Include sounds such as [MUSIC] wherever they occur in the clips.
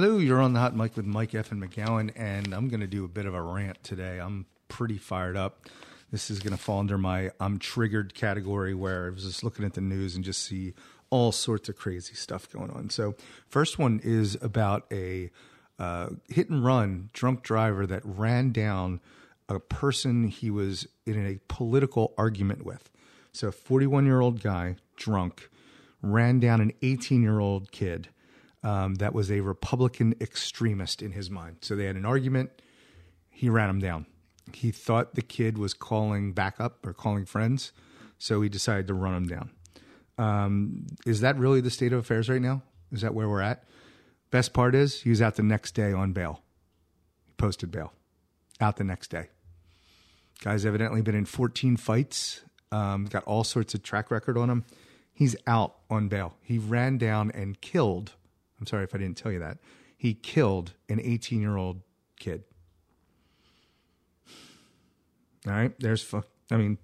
Hello, you're on the hot mic with Mike F. and McGowan, and I'm going to do a bit of a rant today. I'm pretty fired up. This is going to fall under my I'm triggered category where I was just looking at the news and just see all sorts of crazy stuff going on. So, first one is about a uh, hit and run drunk driver that ran down a person he was in a political argument with. So, a 41 year old guy, drunk, ran down an 18 year old kid um, that was a Republican extremist in his mind. So, they had an argument. He ran him down. He thought the kid was calling backup or calling friends. So, he decided to run him down. Um, is that really the state of affairs right now? Is that where we're at? Best part is he was out the next day on bail. He posted bail out the next day. Guy's evidently been in 14 fights, um, got all sorts of track record on him. He's out on bail. He ran down and killed. I'm sorry if I didn't tell you that. He killed an 18 year old kid. All right, there's, fu- I mean,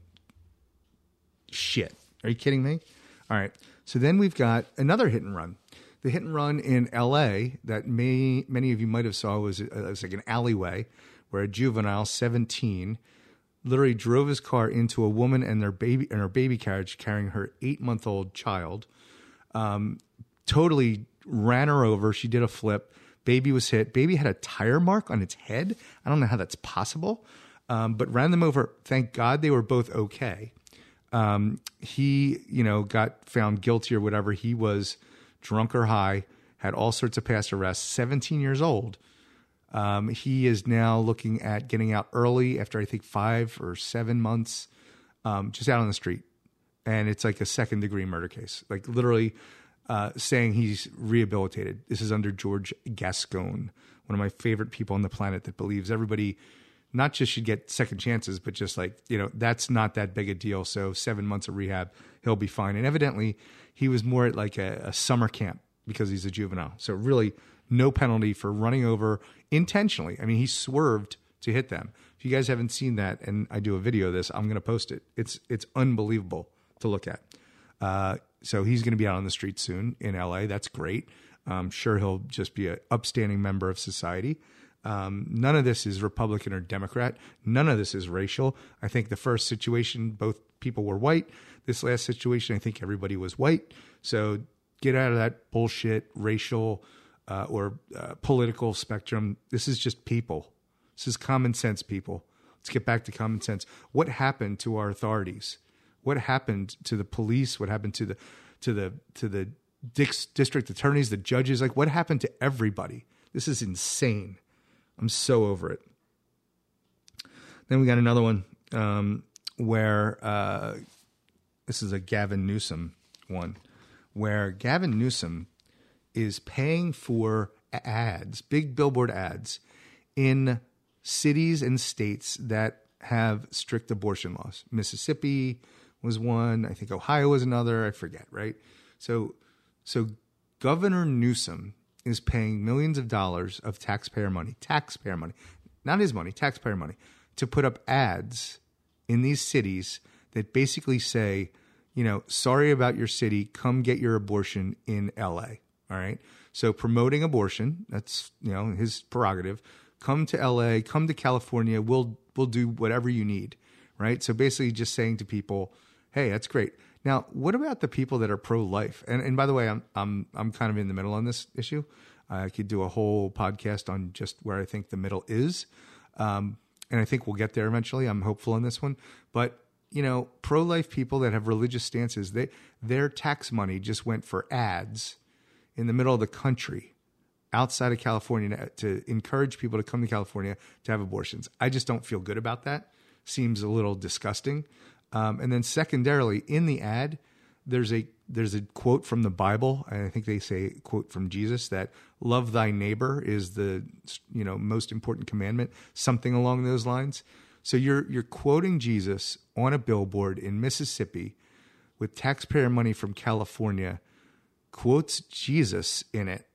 shit. Are you kidding me? All right. So then we've got another hit and run. The hit and run in L.A. that may, many of you might have saw was, uh, was like an alleyway where a juvenile, 17, literally drove his car into a woman and their baby and her baby carriage carrying her eight month old child. Um, totally ran her over. She did a flip. Baby was hit. Baby had a tire mark on its head. I don't know how that's possible, um, but ran them over. Thank God they were both okay. Um, he, you know, got found guilty or whatever. He was drunk or high, had all sorts of past arrests. 17 years old. Um, he is now looking at getting out early after I think five or seven months, um, just out on the street. And it's like a second degree murder case, like literally uh, saying he's rehabilitated. This is under George Gascon, one of my favorite people on the planet that believes everybody not just should get second chances, but just like, you know, that's not that big a deal. So seven months of rehab, he'll be fine. And evidently, he was more at like a, a summer camp because he's a juvenile. So really, no penalty for running over intentionally. I mean, he swerved to hit them. If you guys haven't seen that, and I do a video of this, I'm going to post it. It's it's unbelievable to look at. Uh, so he's going to be out on the street soon in LA. That's great. I'm sure he'll just be an upstanding member of society. Um, none of this is Republican or Democrat. None of this is racial. I think the first situation, both people were white. This last situation, I think everybody was white. So get out of that bullshit racial uh, or uh, political spectrum. This is just people. This is common sense, people. Let's get back to common sense. What happened to our authorities? What happened to the police? What happened to the to the to the district attorneys, the judges? Like, what happened to everybody? This is insane. I'm so over it. Then we got another one um, where uh, this is a Gavin Newsom one, where Gavin Newsom is paying for ads, big billboard ads, in cities and states that have strict abortion laws. Mississippi was one. I think Ohio was another. I forget. Right. So, so Governor Newsom is paying millions of dollars of taxpayer money, taxpayer money, not his money, taxpayer money, to put up ads in these cities that basically say, you know, sorry about your city, come get your abortion in LA. All right. So promoting abortion, that's, you know, his prerogative. Come to LA, come to California, we'll we'll do whatever you need. Right? So basically just saying to people, hey, that's great. Now, what about the people that are pro-life? And and by the way, I'm I'm I'm kind of in the middle on this issue. I could do a whole podcast on just where I think the middle is, um, and I think we'll get there eventually. I'm hopeful on this one, but you know, pro-life people that have religious stances, they their tax money just went for ads in the middle of the country, outside of California, to encourage people to come to California to have abortions. I just don't feel good about that. Seems a little disgusting. Um, and then secondarily, in the ad, there's a there's a quote from the Bible, and I think they say quote from Jesus that love thy neighbor is the you know most important commandment, something along those lines. So you're you're quoting Jesus on a billboard in Mississippi with taxpayer money from California, quotes Jesus in it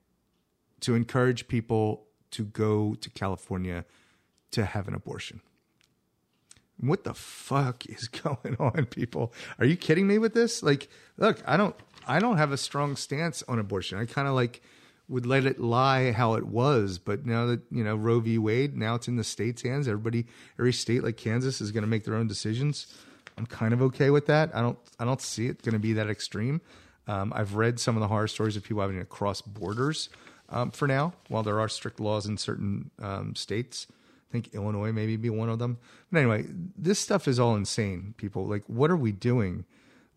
to encourage people to go to California to have an abortion. What the fuck is [LAUGHS] going on, people? Are you kidding me with this? Like, look, I don't I don't have a strong stance on abortion. I kind of like would let it lie how it was. But now that you know Roe v. Wade, now it's in the state's hands. Everybody, every state like Kansas is going to make their own decisions. I'm kind of okay with that. I don't, I don't see it going to be that extreme. Um, I've read some of the horror stories of people having to cross borders um, for now, while there are strict laws in certain um, states. I think Illinois maybe be one of them. But anyway, this stuff is all insane, people. Like, what are we doing?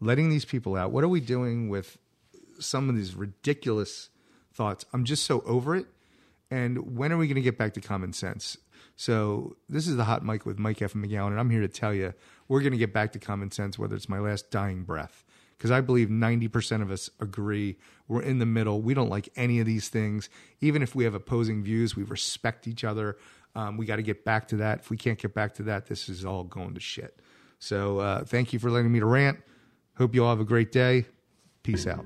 Letting these people out. What are we doing with some of these ridiculous thoughts? I'm just so over it. And when are we going to get back to common sense? So this is the hot mic with Mike F. McGowan, and I'm here to tell you we're going to get back to common sense, whether it's my last dying breath. Because I believe 90% of us agree we're in the middle. We don't like any of these things. Even if we have opposing views, we respect each other. Um, we got to get back to that. If we can't get back to that, this is all going to shit. So uh, thank you for letting me to rant. Hope you all have a great day. Peace out.